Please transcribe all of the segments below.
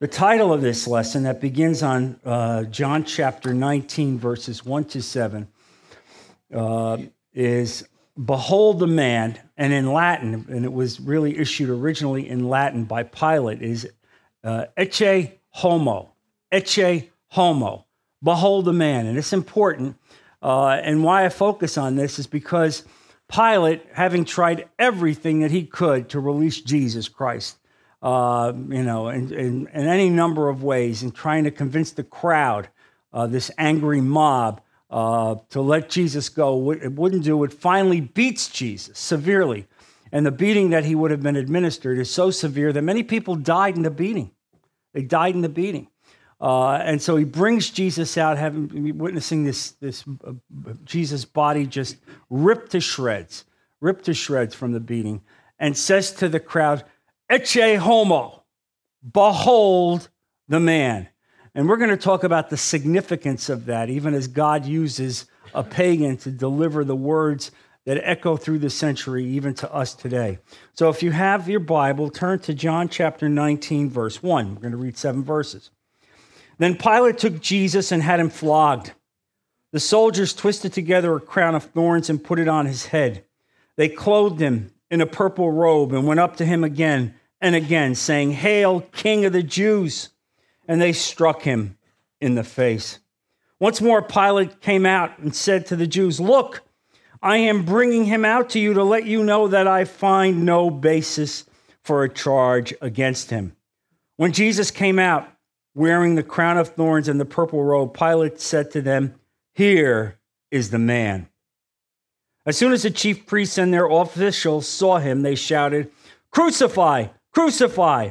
The title of this lesson that begins on uh, John chapter 19, verses 1 to 7, uh, is Behold the Man, and in Latin, and it was really issued originally in Latin by Pilate, is uh, Ecce Homo. Ecce Homo. Behold the Man. And it's important. Uh, and why I focus on this is because Pilate, having tried everything that he could to release Jesus Christ, uh, you know, in, in, in, any number of ways, in trying to convince the crowd, uh, this angry mob, uh, to let Jesus go. It wouldn't do. It finally beats Jesus severely. And the beating that he would have been administered is so severe that many people died in the beating. They died in the beating. Uh, and so he brings Jesus out, having witnessing this, this uh, Jesus body just ripped to shreds, ripped to shreds from the beating, and says to the crowd, Ecce homo, behold the man. And we're going to talk about the significance of that, even as God uses a pagan to deliver the words that echo through the century, even to us today. So if you have your Bible, turn to John chapter 19, verse 1. We're going to read seven verses. Then Pilate took Jesus and had him flogged. The soldiers twisted together a crown of thorns and put it on his head. They clothed him in a purple robe and went up to him again and again, saying, Hail, King of the Jews! And they struck him in the face. Once more, Pilate came out and said to the Jews, Look, I am bringing him out to you to let you know that I find no basis for a charge against him. When Jesus came out, wearing the crown of thorns and the purple robe, Pilate said to them, Here is the man. As soon as the chief priests and their officials saw him, they shouted, Crucify! Crucify!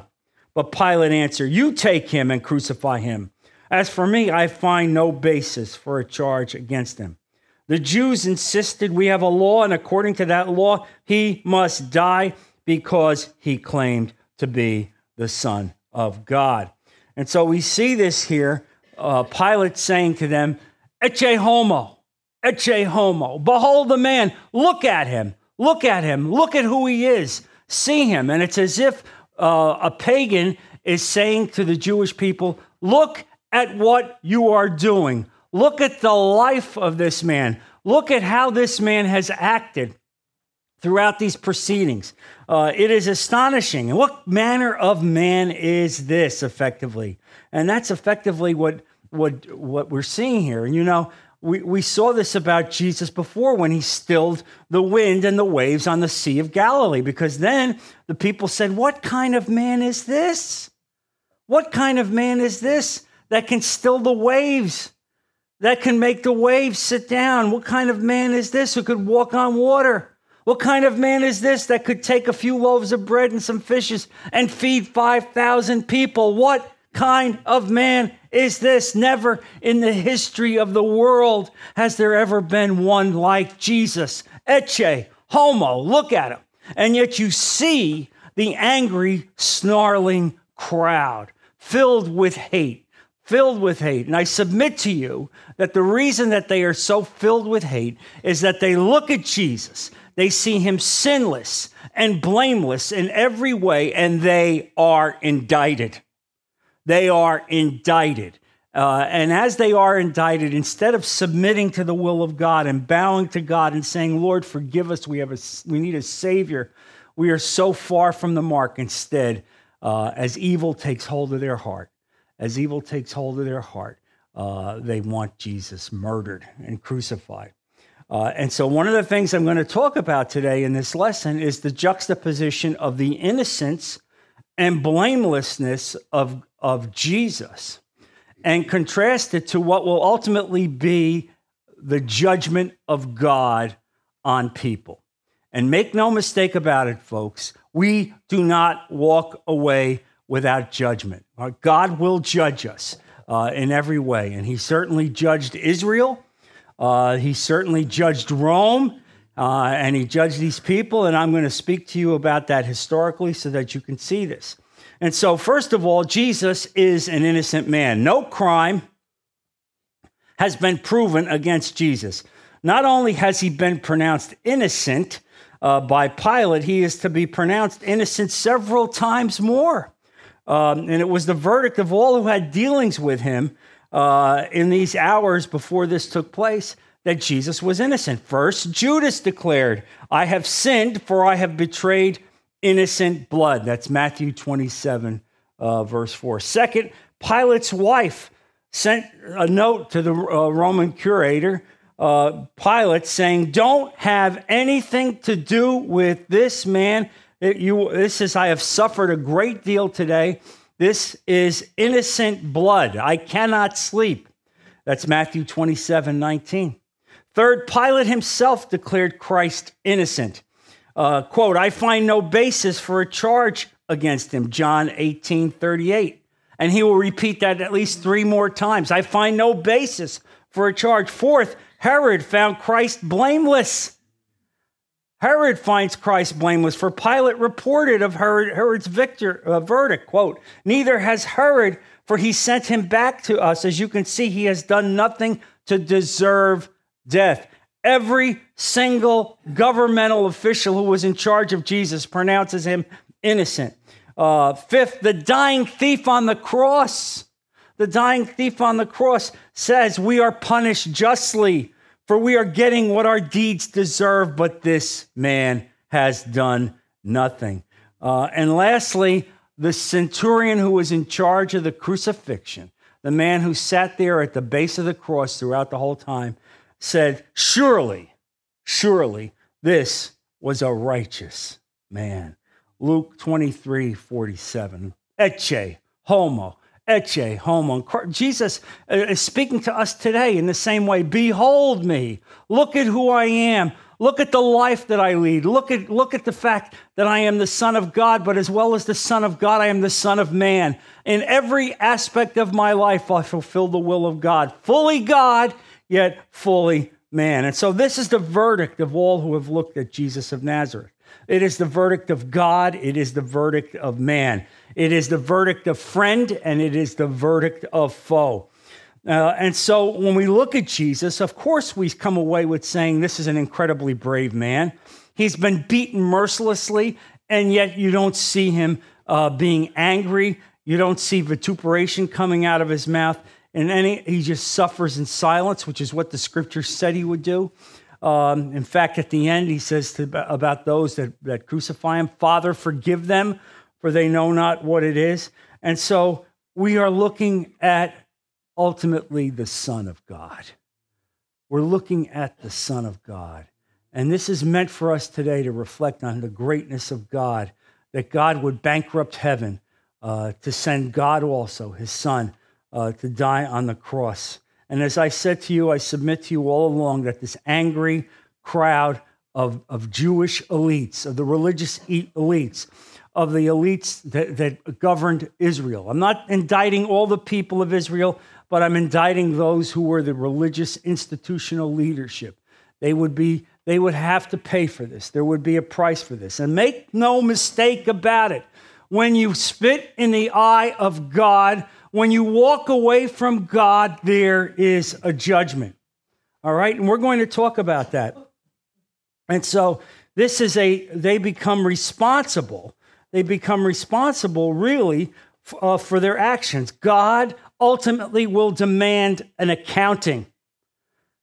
But Pilate answered, You take him and crucify him. As for me, I find no basis for a charge against him. The Jews insisted we have a law, and according to that law, he must die because he claimed to be the Son of God. And so we see this here uh, Pilate saying to them, Ecce homo, ecce homo. Behold the man, look at him, look at him, look at who he is see him. And it's as if uh, a pagan is saying to the Jewish people, Look at what you are doing. Look at the life of this man. Look at how this man has acted throughout these proceedings. Uh, it is astonishing. what manner of man is this, effectively? And that's effectively what, what, what we're seeing here. And you know, we, we saw this about Jesus before when he stilled the wind and the waves on the Sea of Galilee, because then the people said, What kind of man is this? What kind of man is this that can still the waves, that can make the waves sit down? What kind of man is this who could walk on water? What kind of man is this that could take a few loaves of bread and some fishes and feed 5,000 people? What kind of man is this? Never in the history of the world has there ever been one like Jesus. Ecce, homo, look at him. And yet you see the angry, snarling crowd filled with hate, filled with hate. And I submit to you that the reason that they are so filled with hate is that they look at Jesus, they see him sinless and blameless in every way, and they are indicted they are indicted. Uh, and as they are indicted, instead of submitting to the will of God and bowing to God and saying, Lord, forgive us, we, have a, we need a Savior, we are so far from the mark. Instead, uh, as evil takes hold of their heart, as evil takes hold of their heart, uh, they want Jesus murdered and crucified. Uh, and so, one of the things I'm going to talk about today in this lesson is the juxtaposition of the innocence and blamelessness of, of Jesus and contrast it to what will ultimately be the judgment of God on people. And make no mistake about it, folks, we do not walk away without judgment. God will judge us uh, in every way. And He certainly judged Israel, uh, He certainly judged Rome, uh, and he judged these people, and I'm going to speak to you about that historically so that you can see this. And so, first of all, Jesus is an innocent man. No crime has been proven against Jesus. Not only has he been pronounced innocent uh, by Pilate, he is to be pronounced innocent several times more. Um, and it was the verdict of all who had dealings with him uh, in these hours before this took place that Jesus was innocent. First, Judas declared, I have sinned, for I have betrayed innocent blood. That's Matthew 27, uh, verse 4. Second, Pilate's wife sent a note to the uh, Roman curator, uh, Pilate, saying, Don't have anything to do with this man. It, you, this is, I have suffered a great deal today. This is innocent blood. I cannot sleep. That's Matthew 27 19. Third, Pilate himself declared Christ innocent. Uh, quote, I find no basis for a charge against him, John 18 38. And he will repeat that at least three more times. I find no basis for a charge. Fourth, Herod found Christ blameless. Herod finds Christ blameless, for Pilate reported of Herod, Herod's victor, uh, verdict, quote, Neither has Herod, for he sent him back to us. As you can see, he has done nothing to deserve death. Every single governmental official who was in charge of Jesus pronounces him innocent. Uh, fifth, the dying thief on the cross. The dying thief on the cross says, We are punished justly, for we are getting what our deeds deserve, but this man has done nothing. Uh, and lastly, the centurion who was in charge of the crucifixion, the man who sat there at the base of the cross throughout the whole time, said, Surely, surely this was a righteous man. Luke 23 47. Ecce homo, ecce homo. Jesus uh, uh, is speaking to us today in the same way. Behold me. Look at who I am. Look at the life that I lead. Look at, look at the fact that I am the Son of God, but as well as the Son of God, I am the Son of Man. In every aspect of my life, I fulfill the will of God. Fully God, yet fully man. And so this is the verdict of all who have looked at Jesus of Nazareth. It is the verdict of God, it is the verdict of man. It is the verdict of friend, and it is the verdict of foe. Uh, and so when we look at Jesus, of course, we come away with saying this is an incredibly brave man. He's been beaten mercilessly, and yet you don't see him uh, being angry. You don't see vituperation coming out of his mouth. And any, he just suffers in silence, which is what the scripture said he would do. Um, in fact, at the end, he says to, about those that, that crucify him, Father, forgive them, for they know not what it is. And so we are looking at ultimately the Son of God. We're looking at the Son of God. And this is meant for us today to reflect on the greatness of God, that God would bankrupt heaven uh, to send God also, his Son, uh, to die on the cross. And as I said to you, I submit to you all along that this angry crowd of, of Jewish elites, of the religious elites, of the elites that, that governed Israel. I'm not indicting all the people of Israel, but I'm indicting those who were the religious institutional leadership. They would be they would have to pay for this. There would be a price for this. And make no mistake about it. When you spit in the eye of God, when you walk away from God, there is a judgment. All right? And we're going to talk about that. And so this is a, they become responsible. They become responsible really uh, for their actions. God ultimately will demand an accounting.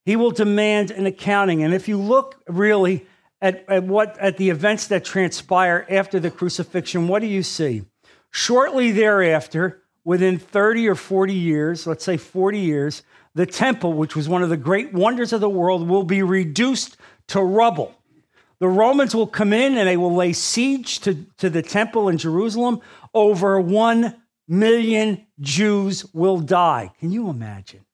He will demand an accounting. And if you look really at, at what at the events that transpire after the crucifixion, what do you see? Shortly thereafter, within 30 or 40 years, let's say 40 years, the temple, which was one of the great wonders of the world, will be reduced to rubble. The Romans will come in and they will lay siege to, to the temple in Jerusalem. Over 1 million Jews will die. Can you imagine?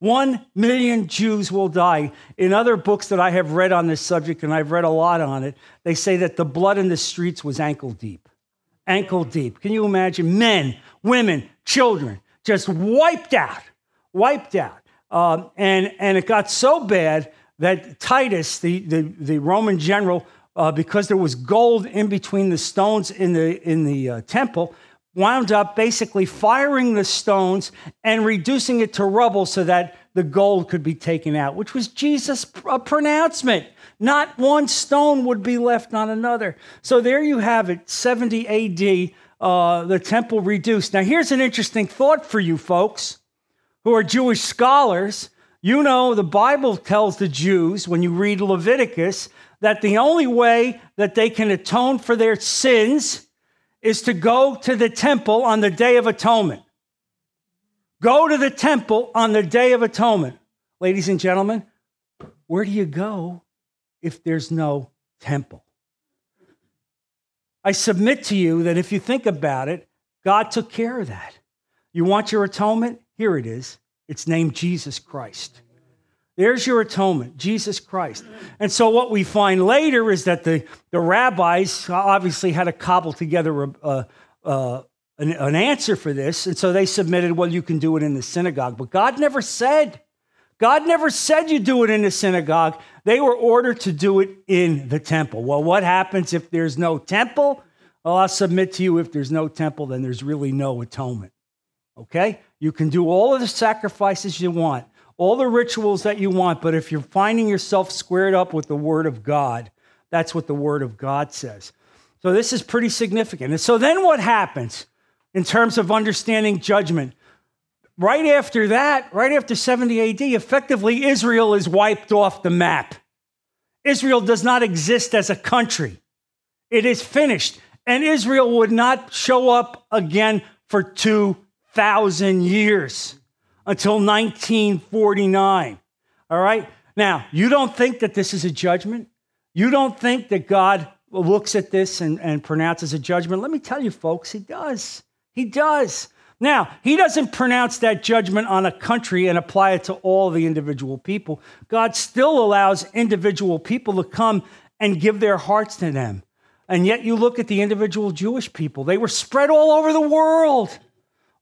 One million Jews will die. In other books that I have read on this subject, and I've read a lot on it, they say that the blood in the streets was ankle deep. Ankle deep. Can you imagine? Men, women, children, just wiped out, wiped out. Um, and, and it got so bad that Titus, the, the, the Roman general, uh, because there was gold in between the stones in the, in the uh, temple, wound up basically firing the stones and reducing it to rubble so that the gold could be taken out, which was Jesus' pronouncement. Not one stone would be left on another. So there you have it, 70 AD uh, the temple reduced. Now, here's an interesting thought for you folks who are Jewish scholars. You know, the Bible tells the Jews, when you read Leviticus, that the only way that they can atone for their sins is to go to the temple on the Day of Atonement. Go to the temple on the Day of Atonement. Ladies and gentlemen, where do you go if there's no temple? I submit to you that if you think about it, God took care of that. You want your atonement? Here it is. It's named Jesus Christ. There's your atonement, Jesus Christ. And so, what we find later is that the, the rabbis obviously had to cobble together a, a, a, an, an answer for this. And so they submitted, well, you can do it in the synagogue. But God never said, God never said you do it in the synagogue. They were ordered to do it in the temple. Well, what happens if there's no temple? Well, I'll submit to you if there's no temple, then there's really no atonement. Okay? You can do all of the sacrifices you want, all the rituals that you want, but if you're finding yourself squared up with the Word of God, that's what the Word of God says. So this is pretty significant. And so then what happens in terms of understanding judgment? Right after that, right after 70 AD, effectively Israel is wiped off the map. Israel does not exist as a country. It is finished. And Israel would not show up again for 2,000 years until 1949. All right? Now, you don't think that this is a judgment? You don't think that God looks at this and, and pronounces a judgment? Let me tell you, folks, He does. He does. Now, He doesn't pronounce that judgment on a country and apply it to all the individual people. God still allows individual people to come and give their hearts to them. And yet, you look at the individual Jewish people, they were spread all over the world,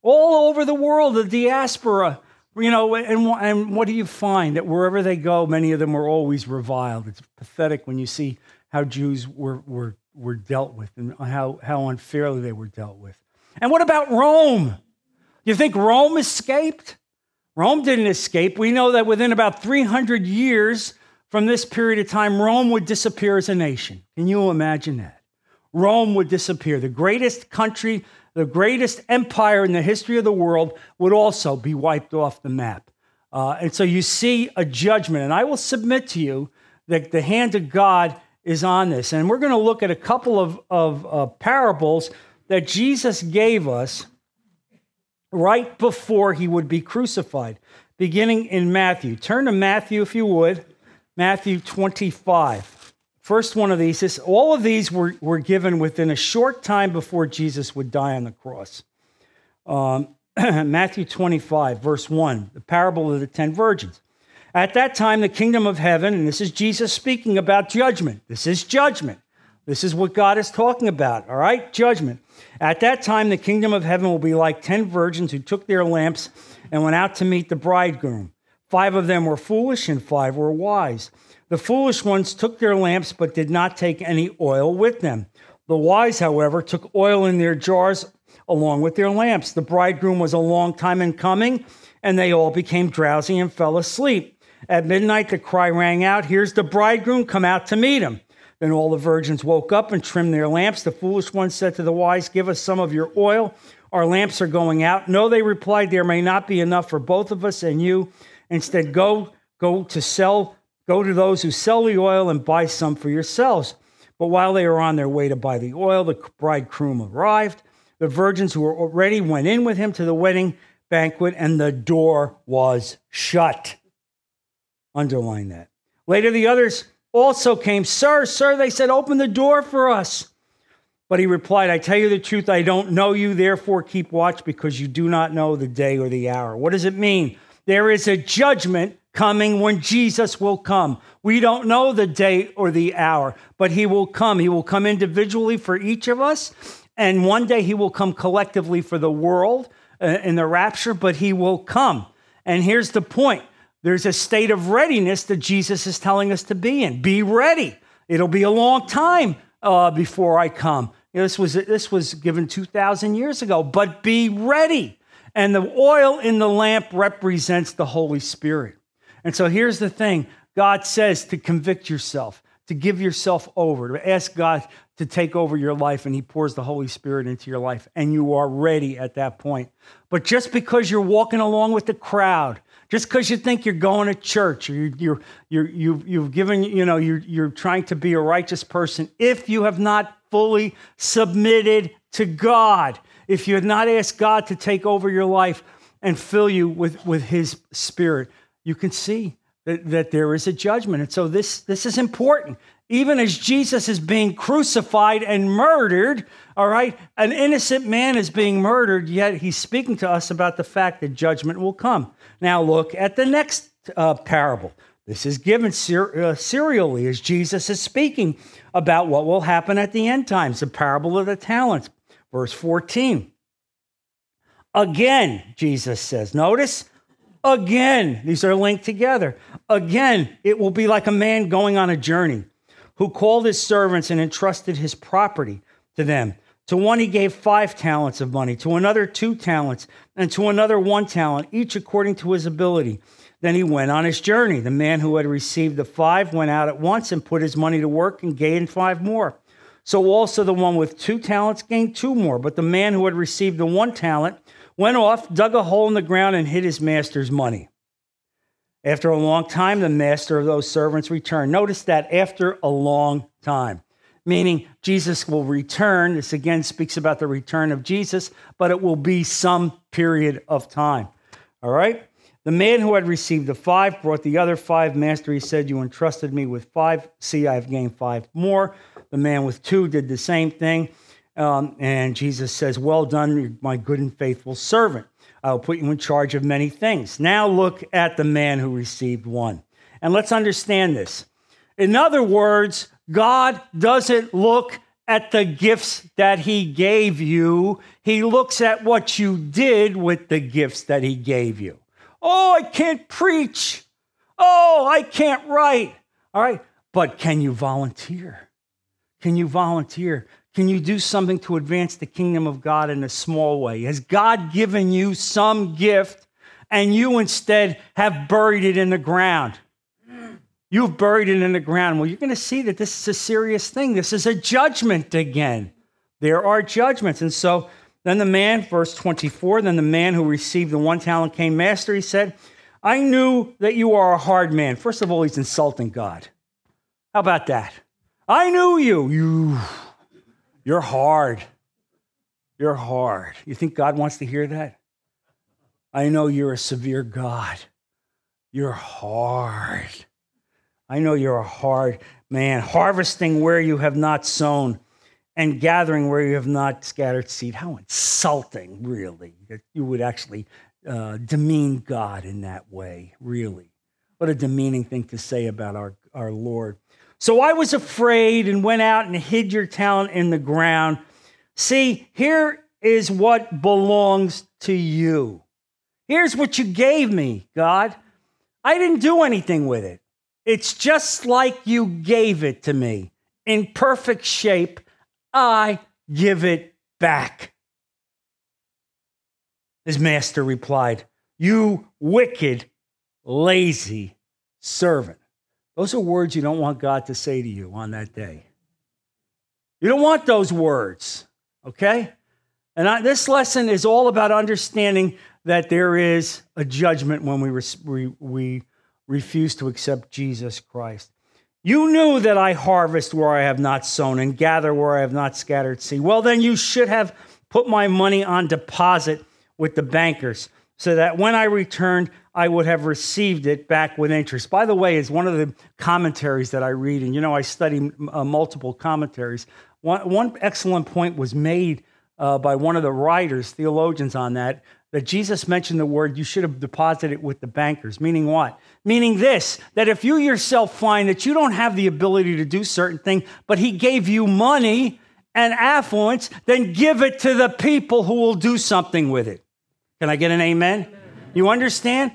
all over the world, the diaspora. You know, and, and what do you find? That wherever they go, many of them were always reviled. It's pathetic when you see how Jews were, were, were dealt with and how, how unfairly they were dealt with. And what about Rome? You think Rome escaped? Rome didn't escape. We know that within about 300 years from this period of time, Rome would disappear as a nation. Can you imagine that? Rome would disappear. The greatest country, the greatest empire in the history of the world would also be wiped off the map. Uh, and so you see a judgment. And I will submit to you that the hand of God is on this. And we're going to look at a couple of, of uh, parables that Jesus gave us right before he would be crucified, beginning in Matthew. Turn to Matthew, if you would, Matthew 25. First one of these is all of these were, were given within a short time before Jesus would die on the cross. Um, Matthew 25, verse 1, the parable of the ten virgins. At that time, the kingdom of heaven, and this is Jesus speaking about judgment. This is judgment. This is what God is talking about, all right? Judgment. At that time, the kingdom of heaven will be like ten virgins who took their lamps and went out to meet the bridegroom. Five of them were foolish and five were wise. The foolish ones took their lamps, but did not take any oil with them. The wise, however, took oil in their jars along with their lamps. The bridegroom was a long time in coming, and they all became drowsy and fell asleep. At midnight, the cry rang out, Here's the bridegroom, come out to meet him. Then all the virgins woke up and trimmed their lamps. The foolish ones said to the wise, Give us some of your oil. Our lamps are going out. No, they replied, There may not be enough for both of us and you. Instead, go, go to sell Go to those who sell the oil and buy some for yourselves. But while they were on their way to buy the oil, the bridegroom arrived. The virgins who were ready went in with him to the wedding banquet, and the door was shut. Underline that. Later, the others also came. Sir, sir, they said, open the door for us. But he replied, I tell you the truth, I don't know you, therefore keep watch because you do not know the day or the hour. What does it mean? There is a judgment coming when Jesus will come. We don't know the day or the hour, but he will come. He will come individually for each of us, and one day he will come collectively for the world uh, in the rapture, but he will come. And here's the point there's a state of readiness that Jesus is telling us to be in. Be ready. It'll be a long time uh, before I come. You know, this, was, this was given 2,000 years ago, but be ready. And the oil in the lamp represents the Holy Spirit. And so here's the thing God says to convict yourself, to give yourself over, to ask God to take over your life and he pours the Holy Spirit into your life and you are ready at that point. But just because you're walking along with the crowd, just because you think you're going to church or you're, you're, you're, you've, you've given, you know, you're, you're trying to be a righteous person, if you have not fully submitted to God, if you have not asked God to take over your life and fill you with, with his spirit, you can see that, that there is a judgment. And so this, this is important. Even as Jesus is being crucified and murdered, all right, an innocent man is being murdered, yet he's speaking to us about the fact that judgment will come. Now, look at the next uh, parable. This is given ser- uh, serially as Jesus is speaking about what will happen at the end times, the parable of the talents. Verse 14. Again, Jesus says, notice, again, these are linked together. Again, it will be like a man going on a journey who called his servants and entrusted his property to them. To one he gave five talents of money, to another two talents, and to another one talent, each according to his ability. Then he went on his journey. The man who had received the five went out at once and put his money to work and gained five more. So also the one with two talents gained two more. But the man who had received the one talent went off, dug a hole in the ground, and hid his master's money. After a long time, the master of those servants returned. Notice that after a long time, meaning Jesus will return. This again speaks about the return of Jesus, but it will be some period of time. All right? The man who had received the five brought the other five. Master, he said, You entrusted me with five. See, I have gained five more. The man with two did the same thing. Um, and Jesus says, Well done, my good and faithful servant. I'll put you in charge of many things. Now look at the man who received one. And let's understand this. In other words, God doesn't look at the gifts that he gave you, he looks at what you did with the gifts that he gave you. Oh, I can't preach. Oh, I can't write. All right. But can you volunteer? Can you volunteer? Can you do something to advance the kingdom of God in a small way? Has God given you some gift and you instead have buried it in the ground? You've buried it in the ground. Well, you're going to see that this is a serious thing. This is a judgment again. There are judgments. And so then the man, verse 24, then the man who received the one talent came, Master, he said, I knew that you are a hard man. First of all, he's insulting God. How about that? I knew you. You you're hard. You're hard. You think God wants to hear that? I know you're a severe God. You're hard. I know you're a hard man, harvesting where you have not sown and gathering where you have not scattered seed. How insulting, really, that you would actually uh, demean God in that way, really. What a demeaning thing to say about our, our Lord. So I was afraid and went out and hid your talent in the ground. See, here is what belongs to you. Here's what you gave me, God. I didn't do anything with it. It's just like you gave it to me. In perfect shape, I give it back. His master replied, You wicked, lazy servant. Those are words you don't want God to say to you on that day. You don't want those words, okay? And I, this lesson is all about understanding that there is a judgment when we, we, we refuse to accept Jesus Christ. You knew that I harvest where I have not sown and gather where I have not scattered seed. Well, then you should have put my money on deposit with the bankers so that when I returned, I would have received it back with interest. By the way, is one of the commentaries that I read, and you know, I study uh, multiple commentaries. One, one, excellent point was made uh, by one of the writers, theologians on that, that Jesus mentioned the word you should have deposited with the bankers. Meaning what? Meaning this that if you yourself find that you don't have the ability to do certain things, but He gave you money and affluence, then give it to the people who will do something with it. Can I get an amen? You understand?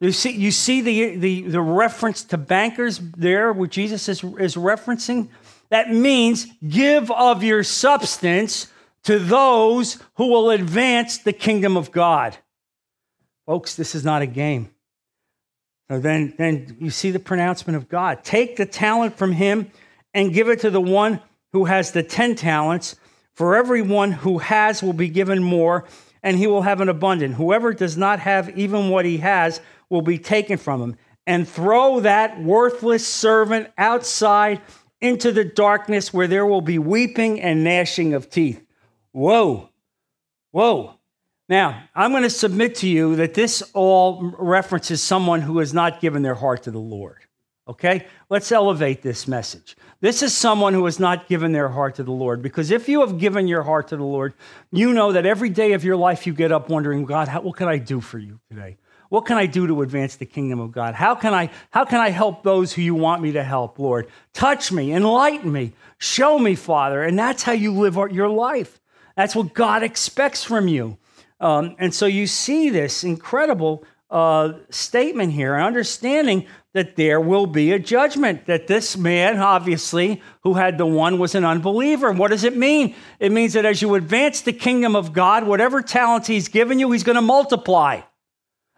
You see, you see the, the, the reference to bankers there, where Jesus is, is referencing? That means give of your substance to those who will advance the kingdom of God. Folks, this is not a game. Now then, then you see the pronouncement of God. Take the talent from him and give it to the one who has the ten talents. For everyone who has will be given more, and he will have an abundant. Whoever does not have even what he has will be taken from him. And throw that worthless servant outside into the darkness where there will be weeping and gnashing of teeth. Whoa, whoa. Now, I'm going to submit to you that this all references someone who has not given their heart to the Lord. Okay? Let's elevate this message. This is someone who has not given their heart to the Lord. Because if you have given your heart to the Lord, you know that every day of your life you get up wondering, God, how, what can I do for you today? What can I do to advance the kingdom of God? How can I how can I help those who you want me to help, Lord? Touch me, enlighten me, show me, Father. And that's how you live your life. That's what God expects from you. Um, and so you see this incredible uh, statement here, understanding that there will be a judgment. That this man, obviously, who had the one, was an unbeliever. And what does it mean? It means that as you advance the kingdom of God, whatever talents he's given you, he's going to multiply.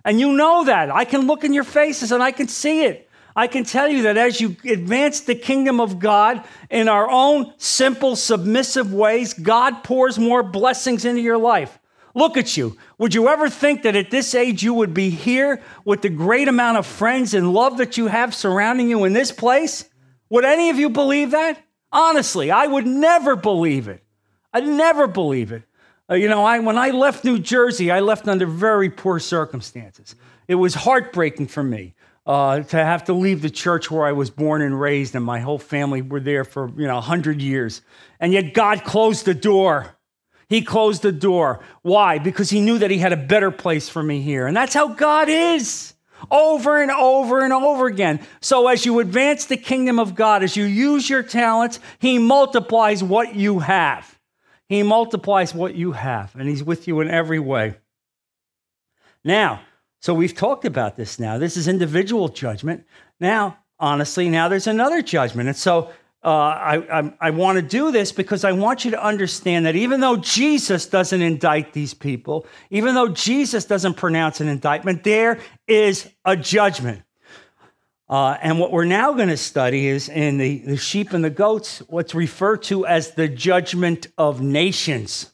And you know that. I can look in your faces and I can see it. I can tell you that as you advance the kingdom of God in our own simple, submissive ways, God pours more blessings into your life. Look at you. Would you ever think that at this age you would be here with the great amount of friends and love that you have surrounding you in this place? Would any of you believe that? Honestly, I would never believe it. I'd never believe it. Uh, you know, I, when I left New Jersey, I left under very poor circumstances. It was heartbreaking for me uh, to have to leave the church where I was born and raised, and my whole family were there for, you know, 100 years. And yet God closed the door. He closed the door. Why? Because he knew that he had a better place for me here. And that's how God is over and over and over again. So as you advance the kingdom of God, as you use your talents, he multiplies what you have. He multiplies what you have, and He's with you in every way. Now, so we've talked about this now. This is individual judgment. Now, honestly, now there's another judgment. And so uh, I, I, I want to do this because I want you to understand that even though Jesus doesn't indict these people, even though Jesus doesn't pronounce an indictment, there is a judgment. Uh, and what we're now going to study is in the, the sheep and the goats, what's referred to as the judgment of nations.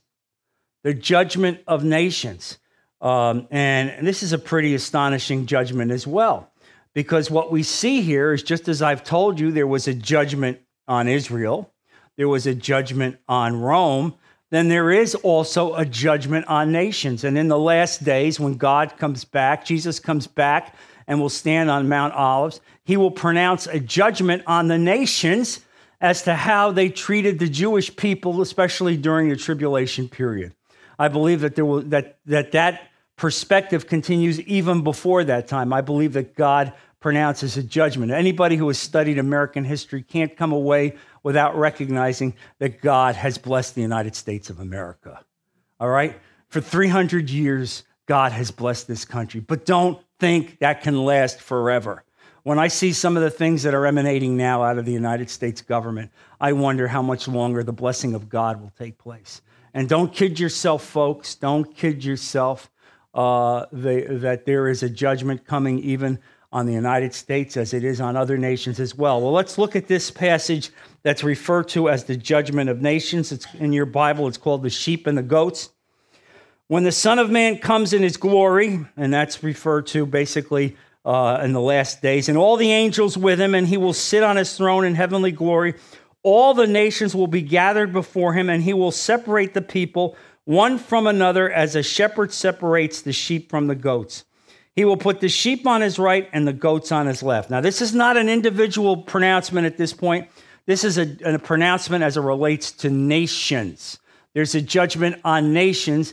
The judgment of nations. Um, and, and this is a pretty astonishing judgment as well, because what we see here is just as I've told you, there was a judgment on Israel, there was a judgment on Rome, then there is also a judgment on nations. And in the last days, when God comes back, Jesus comes back and will stand on Mount Olives. He will pronounce a judgment on the nations as to how they treated the Jewish people, especially during the tribulation period. I believe that there will, that, that that perspective continues even before that time. I believe that God pronounces a judgment. Anybody who has studied American history can't come away without recognizing that God has blessed the United States of America. All right? For 300 years, God has blessed this country. But don't think that can last forever. When I see some of the things that are emanating now out of the United States government, I wonder how much longer the blessing of God will take place. And don't kid yourself, folks. Don't kid yourself uh, the, that there is a judgment coming even on the United States as it is on other nations as well. Well, let's look at this passage that's referred to as the judgment of nations. It's in your Bible, it's called the sheep and the goats. When the Son of Man comes in his glory, and that's referred to basically uh, in the last days, and all the angels with him, and he will sit on his throne in heavenly glory. All the nations will be gathered before him, and he will separate the people one from another as a shepherd separates the sheep from the goats. He will put the sheep on his right and the goats on his left. Now, this is not an individual pronouncement at this point. This is a, a pronouncement as it relates to nations. There's a judgment on nations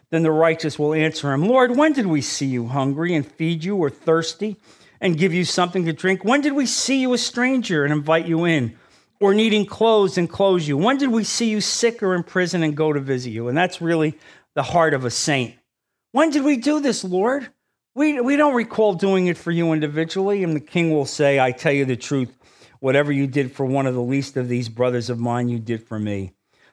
Then the righteous will answer him, Lord, when did we see you hungry and feed you, or thirsty and give you something to drink? When did we see you a stranger and invite you in, or needing clothes and clothe you? When did we see you sick or in prison and go to visit you? And that's really the heart of a saint. When did we do this, Lord? We, we don't recall doing it for you individually. And the king will say, I tell you the truth, whatever you did for one of the least of these brothers of mine, you did for me.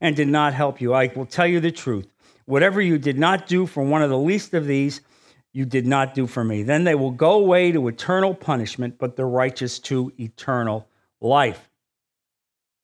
and did not help you? I will tell you the truth. Whatever you did not do for one of the least of these, you did not do for me. Then they will go away to eternal punishment, but the righteous to eternal life.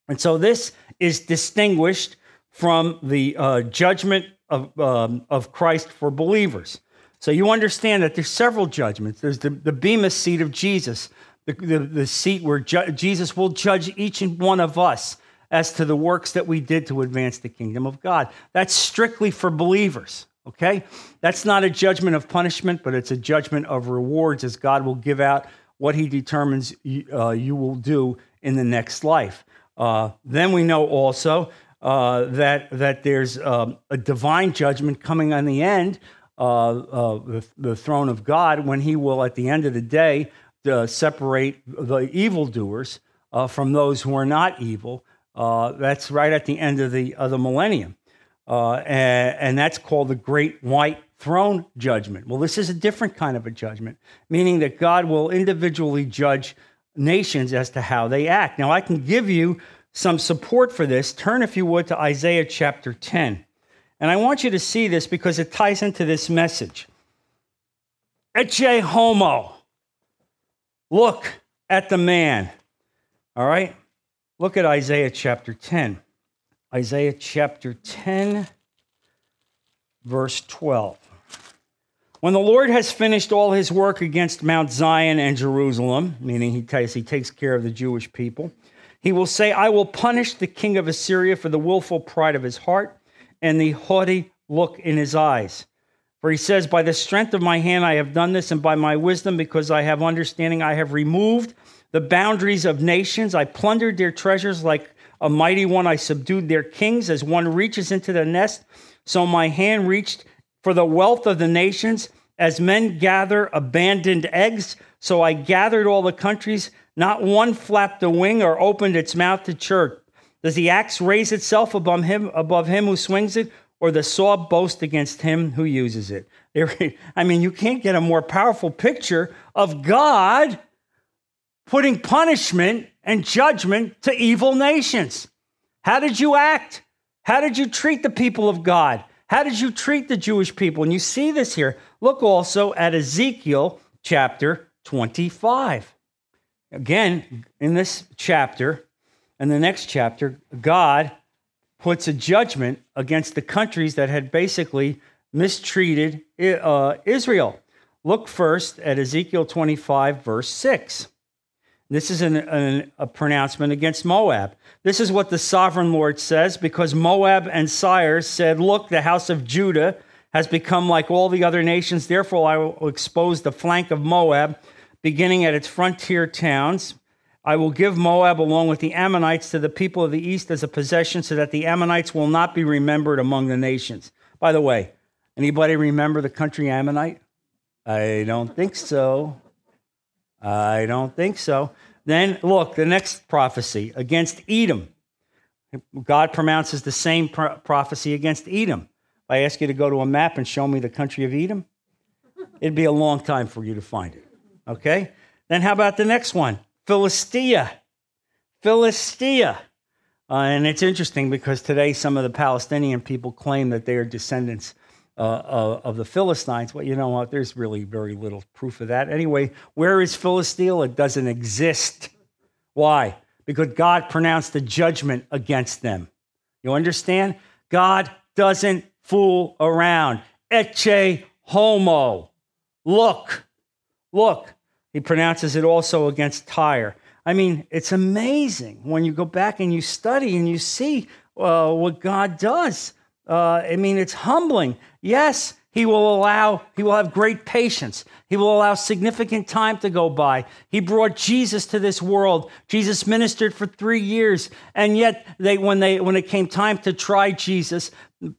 And so this is distinguished from the uh, judgment of, um, of Christ for believers. So you understand that there's several judgments. There's the, the Bema seat of Jesus, the, the, the seat where ju- Jesus will judge each and one of us as to the works that we did to advance the kingdom of God. That's strictly for believers, okay? That's not a judgment of punishment, but it's a judgment of rewards as God will give out what he determines you, uh, you will do in the next life. Uh, then we know also uh, that, that there's um, a divine judgment coming on the end uh, the, the, throne of God when he will, at the end of the day, uh, separate the evildoers uh, from those who are not evil. Uh, that's right at the end of the, of the millennium. Uh, and, and that's called the Great White Throne Judgment. Well, this is a different kind of a judgment, meaning that God will individually judge nations as to how they act. Now, I can give you some support for this. Turn, if you would, to Isaiah chapter 10. And I want you to see this because it ties into this message. Ecce homo. Look at the man. All right? Look at Isaiah chapter 10. Isaiah chapter 10, verse 12. When the Lord has finished all his work against Mount Zion and Jerusalem, meaning he takes, he takes care of the Jewish people, he will say, I will punish the king of Assyria for the willful pride of his heart and the haughty look in his eyes. For he says, By the strength of my hand I have done this, and by my wisdom, because I have understanding, I have removed the boundaries of nations. I plundered their treasures like a mighty one. I subdued their kings as one reaches into the nest. So my hand reached for the wealth of the nations. As men gather abandoned eggs, so I gathered all the countries. Not one flapped a wing or opened its mouth to chirp. Does the axe raise itself above him, above him who swings it, or the saw boast against him who uses it? I mean, you can't get a more powerful picture of God putting punishment and judgment to evil nations. How did you act? How did you treat the people of God? How did you treat the Jewish people? And you see this here. Look also at Ezekiel chapter 25. Again, in this chapter, and the next chapter, God puts a judgment against the countries that had basically mistreated uh, Israel. Look first at Ezekiel 25, verse 6. This is an, an, a pronouncement against Moab. This is what the sovereign Lord says because Moab and Seir said, Look, the house of Judah has become like all the other nations. Therefore, I will expose the flank of Moab, beginning at its frontier towns I will give Moab along with the Ammonites to the people of the east as a possession so that the Ammonites will not be remembered among the nations. By the way, anybody remember the country Ammonite? I don't think so. I don't think so. Then look, the next prophecy against Edom. God pronounces the same pro- prophecy against Edom. If I ask you to go to a map and show me the country of Edom, it'd be a long time for you to find it. Okay? Then how about the next one? Philistia. Philistia. Uh, and it's interesting because today some of the Palestinian people claim that they are descendants uh, of the Philistines. Well, you know what? There's really very little proof of that. Anyway, where is Philistia? It doesn't exist. Why? Because God pronounced a judgment against them. You understand? God doesn't fool around. Ecce homo. Look, look. He pronounces it also against Tyre. I mean, it's amazing when you go back and you study and you see uh, what God does. Uh, I mean, it's humbling. Yes, he will allow, he will have great patience. He will allow significant time to go by. He brought Jesus to this world. Jesus ministered for three years. And yet, they, when, they, when it came time to try Jesus,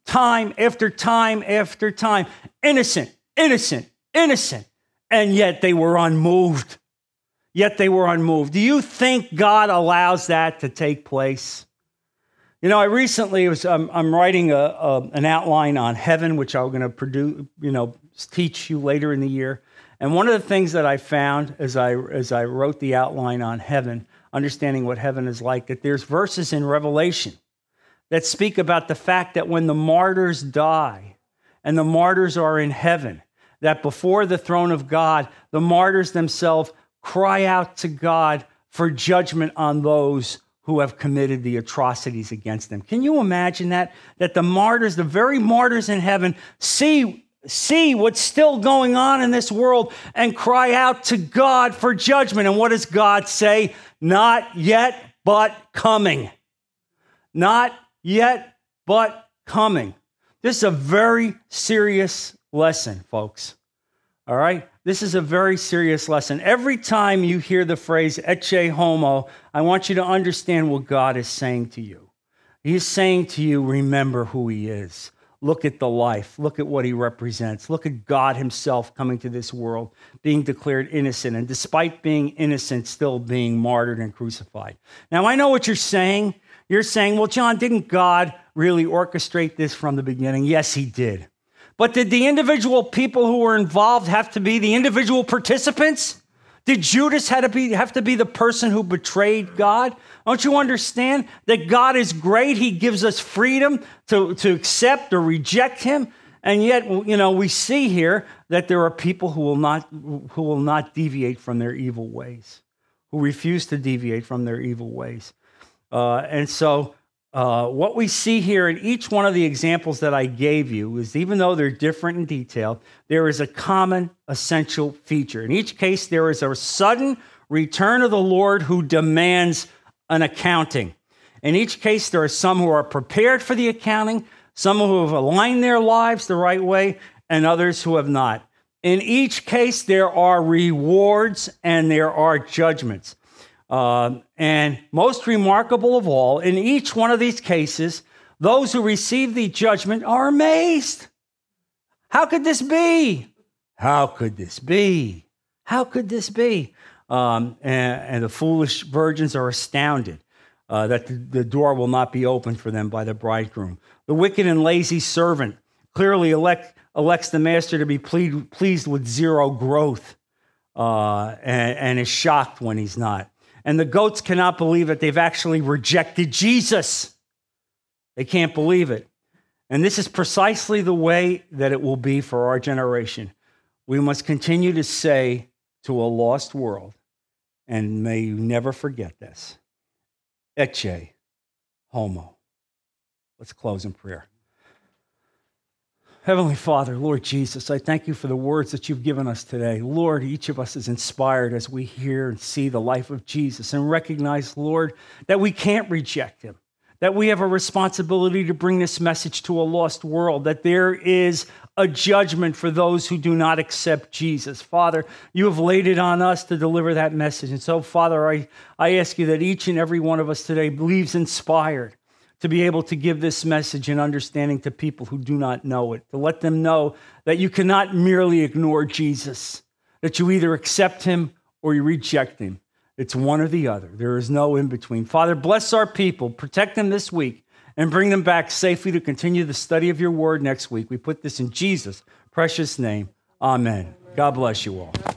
time after time after time, innocent, innocent, innocent. And yet they were unmoved. Yet they were unmoved. Do you think God allows that to take place? You know, I recently was um, I'm writing a, a, an outline on heaven, which I'm going to produce, you know, teach you later in the year. And one of the things that I found as I as I wrote the outline on heaven, understanding what heaven is like, that there's verses in Revelation that speak about the fact that when the martyrs die and the martyrs are in heaven, that before the throne of God, the martyrs themselves cry out to God for judgment on those who have committed the atrocities against them. Can you imagine that? That the martyrs, the very martyrs in heaven, see, see what's still going on in this world and cry out to God for judgment. And what does God say? Not yet, but coming. Not yet, but coming. This is a very serious lesson, folks. All right? This is a very serious lesson. Every time you hear the phrase ecce homo, I want you to understand what God is saying to you. He's saying to you, remember who he is. Look at the life. Look at what he represents. Look at God himself coming to this world, being declared innocent, and despite being innocent, still being martyred and crucified. Now, I know what you're saying. You're saying, well, John, didn't God really orchestrate this from the beginning? Yes, he did. But did the individual people who were involved have to be the individual participants? Did Judas have to be, have to be the person who betrayed God? Don't you understand that God is great? He gives us freedom to, to accept or reject Him. And yet, you know, we see here that there are people who will not, who will not deviate from their evil ways, who refuse to deviate from their evil ways. Uh, and so uh, what we see here in each one of the examples that I gave you is even though they're different in detail, there is a common essential feature. In each case, there is a sudden return of the Lord who demands an accounting. In each case, there are some who are prepared for the accounting, some who have aligned their lives the right way, and others who have not. In each case, there are rewards and there are judgments. Uh, and most remarkable of all, in each one of these cases, those who receive the judgment are amazed. How could this be? How could this be? How could this be? Um, and, and, the foolish virgins are astounded uh, that the, the, door will not be opened for them by the bridegroom. The wicked and lazy servant clearly elect, elects the master to be pleased with zero growth uh, and, and is shocked when he's not. And the goats cannot believe that they've actually rejected Jesus. They can't believe it. And this is precisely the way that it will be for our generation. We must continue to say to a lost world, and may you never forget this Ecce homo. Let's close in prayer. Heavenly Father, Lord Jesus, I thank you for the words that you've given us today. Lord, each of us is inspired as we hear and see the life of Jesus and recognize, Lord, that we can't reject him, that we have a responsibility to bring this message to a lost world, that there is a judgment for those who do not accept Jesus. Father, you have laid it on us to deliver that message. And so, Father, I, I ask you that each and every one of us today believes inspired to be able to give this message and understanding to people who do not know it, to let them know that you cannot merely ignore Jesus, that you either accept him or you reject him. It's one or the other. There is no in between. Father, bless our people, protect them this week, and bring them back safely to continue the study of your word next week. We put this in Jesus' precious name. Amen. God bless you all.